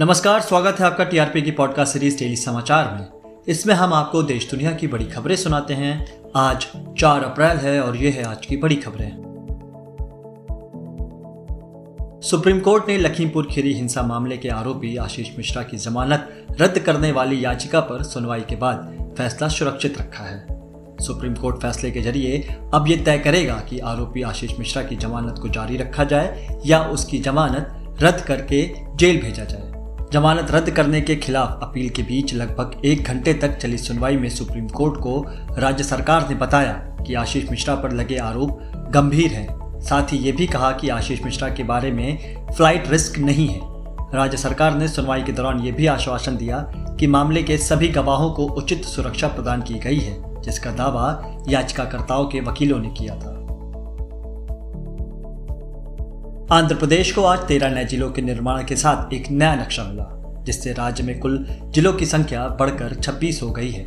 नमस्कार, स्वागत है आपका टीआरपी की पॉडकास्ट सीरीज़ डेली समाचार में। इसमें हम आपको देश दुनिया की बड़ी खबरें सुनाते हैं। आज 4 अप्रैल है और ये है आज की बड़ी खबरें। सुप्रीम कोर्ट ने लखीमपुर खीरी हिंसा मामले के आरोपी आशीष मिश्रा की जमानत रद्द करने वाली याचिका पर सुनवाई के बाद फैसला सुरक्षित रखा है। सुप्रीम कोर्ट फैसले के ज़रिए अब यह तय करेगा कि आरोपी आशीष मिश्रा की जमानत को जारी रखा जाए या उसकी जमानत रद्द करके जेल भेजा जाए। जमानत रद्द करने के खिलाफ अपील के बीच लगभग एक घंटे तक चली सुनवाई में सुप्रीम कोर्ट को राज्य सरकार ने बताया कि आशीष मिश्रा पर लगे आरोप गंभीर हैं। साथ ही ये भी कहा कि आशीष मिश्रा के बारे में फ़्लाइट रिस्क नहीं है। राज्य सरकार ने सुनवाई के दौरान ये भी आश्वासन दिया कि मामले के सभी गवाहों को उचित सुरक्षा प्रदान की गई है, जिसका दावा याचिकाकर्ताओं के वकीलों ने किया था। आंध्र प्रदेश को आज तेरह नए जिलों के निर्माण के साथ एक नया नक्शा मिला, जिससे राज्य में कुल जिलों की संख्या बढ़कर 26 हो गई है।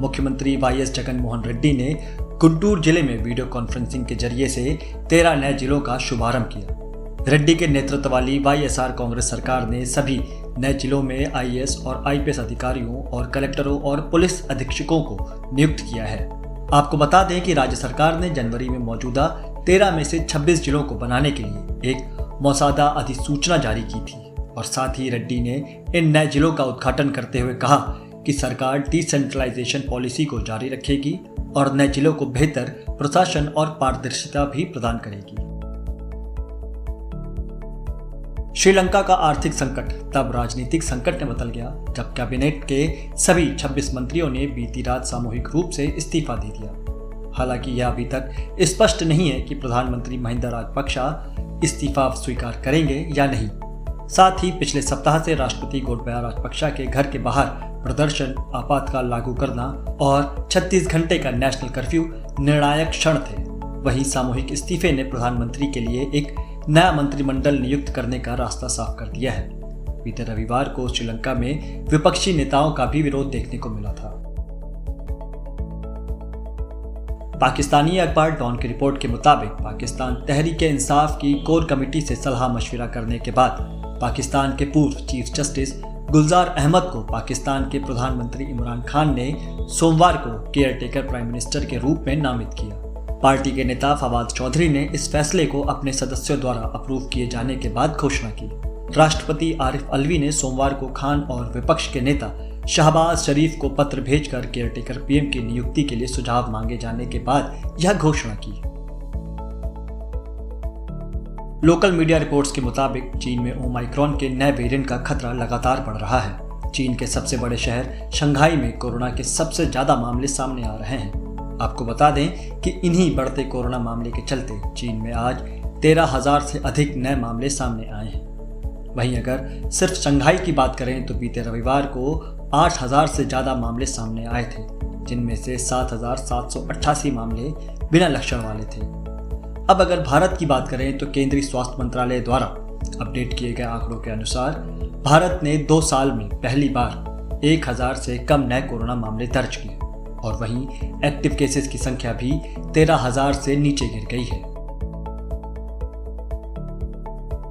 मुख्यमंत्री वाई एस जगन मोहन रेड्डी ने गुंटूर ज़िले में वीडियो कॉन्फ्रेंसिंग के ज़रिए से तेरह नए जिलों का शुभारंभ किया। रेड्डी के नेतृत्व वाली वाईएसआर कांग्रेस सरकार ने सभी नए जिलों में आईएएस और आईपीएस अधिकारियों और कलेक्टरों और पुलिस अधीक्षकों को नियुक्त किया है। आपको बता दें कि राज्य सरकार ने जनवरी में मौजूदा तेरह में से 26 जिलों को बनाने के लिए एक मौसादा अधिसूचना जारी की थी। और साथ ही रेड्डी ने इन नए जिलों का उद्घाटन करते हुए कहा कि सरकार डिसेंट्रलाइजेशन पॉलिसी को जारी रखेगी और नए जिलों को बेहतर प्रशासन और पारदर्शिता भी प्रदान करेगी। श्रीलंका का आर्थिक संकट तब राजनीतिक संकट में बदल गया जब कैबिनेट के सभी 26 मंत्रियों ने बीती रात सामूहिक रूप से इस्तीफा दे दिया। हालाँकि यह अभी तक स्पष्ट नहीं है कि प्रधानमंत्री महिंदा राजपक्षा इस्तीफा स्वीकार करेंगे या नहीं। साथ ही पिछले सप्ताह से राष्ट्रपति गोटबया राजपक्षा के घर के बाहर प्रदर्शन, आपातकाल लागू करना और 36 घंटे का नेशनल कर्फ्यू निर्णायक क्षण थे। वहीं सामूहिक इस्तीफे ने प्रधानमंत्री के लिए एक नया मंत्रिमंडल नियुक्त करने का रास्ता साफ़ कर दिया है। बीते रविवार को श्रीलंका में विपक्षी नेताओं का भी विरोध देखने को मिला था। पाकिस्तानी अखबार डॉन की रिपोर्ट के मुताबिक पाकिस्तान तहरीक इंसाफ की कोर कमेटी से सलाह मशविरा करने के बाद पाकिस्तान के पूर्व चीफ जस्टिस गुलजार अहमद को पाकिस्तान के प्रधानमंत्री इमरान खान ने सोमवार को केयर टेकर प्राइम मिनिस्टर के रूप में नामित किया। पार्टी के नेता फवाद चौधरी ने इस फैसले को अपने सदस्यों द्वारा अप्रूव किए जाने के बाद घोषणा की। राष्ट्रपति आरिफ अलवी ने सोमवार को खान और विपक्ष के नेता शहबाज शरीफ को पत्र भेजकर केयरटेकर पीएम की नियुक्ति के लिए सुझाव मांगे जाने के बाद यह घोषणा की। लोकल मीडिया रिपोर्ट्स के मुताबिक चीन में ओमाइक्रॉन के नए वेरिएंट का खतरा लगातार बढ़ रहा है। चीन के सबसे बड़े शहर शंघाई में कोरोना के सबसे ज़्यादा मामले सामने आ रहे हैं। आपको बता दें कि इन्हीं बढ़ते कोरोना मामले के चलते चीन में आज तेरह हज़ार से अधिक नए मामले सामने आए हैं। वहीं अगर सिर्फ़ शंघाई की बात करें तो बीते रविवार को आठ हज़ार से ज़्यादा मामले सामने आए थे, जिनमें से सात हज़ार सात सौ अट्ठासी मामले बिना लक्षण वाले थे। अब अगर भारत की बात करें तो केंद्रीय स्वास्थ्य मंत्रालय द्वारा अपडेट किए गए आंकड़ों के अनुसार भारत ने दो साल में पहली बार एक हज़ार से कम नए कोरोना मामले दर्ज किए, और वहीं एक्टिव केसेस की संख्या भी तेरह हज़ार से नीचे गिर गई है।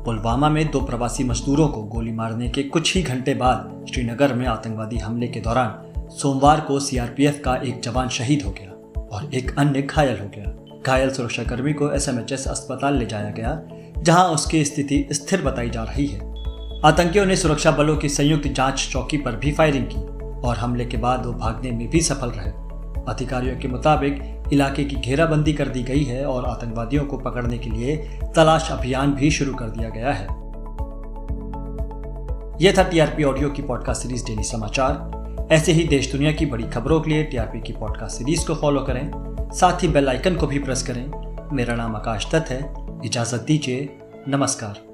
पुलवामा में दो प्रवासी मजदूरों को गोली मारने के कुछ ही घंटे बाद श्रीनगर में आतंकवादी हमले के दौरान सोमवार को सीआरपीएफ का एक जवान शहीद हो गया और एक अन्य घायल हो गया। घायल सुरक्षाकर्मी को एसएमएचएस अस्पताल ले जाया गया, जहाँ उसकी स्थिति स्थिर बताई जा रही है। आतंकियों ने सुरक्षा बलों की संयुक्त जाँच चौकी पर भी फायरिंग की और हमले के बाद वो भागने में भी सफल रहे। अधिकारियों के मुताबिक इलाके की घेराबंदी कर दी गई है और आतंकवादियों को पकड़ने के लिए तलाश अभियान भी शुरू कर दिया गया है। यह था टीआरपी ऑडियो की पॉडकास्ट सीरीज़ डेली समाचार। ऐसे ही देश दुनिया की बड़ी खबरों के लिए टीआरपी की पॉडकास्ट सीरीज़ को फॉलो करें, साथ ही बेल आइकन को भी प्रेस करें। मेरा नाम आकाश दत्त है। इजाज़त दीजिए। नमस्कार।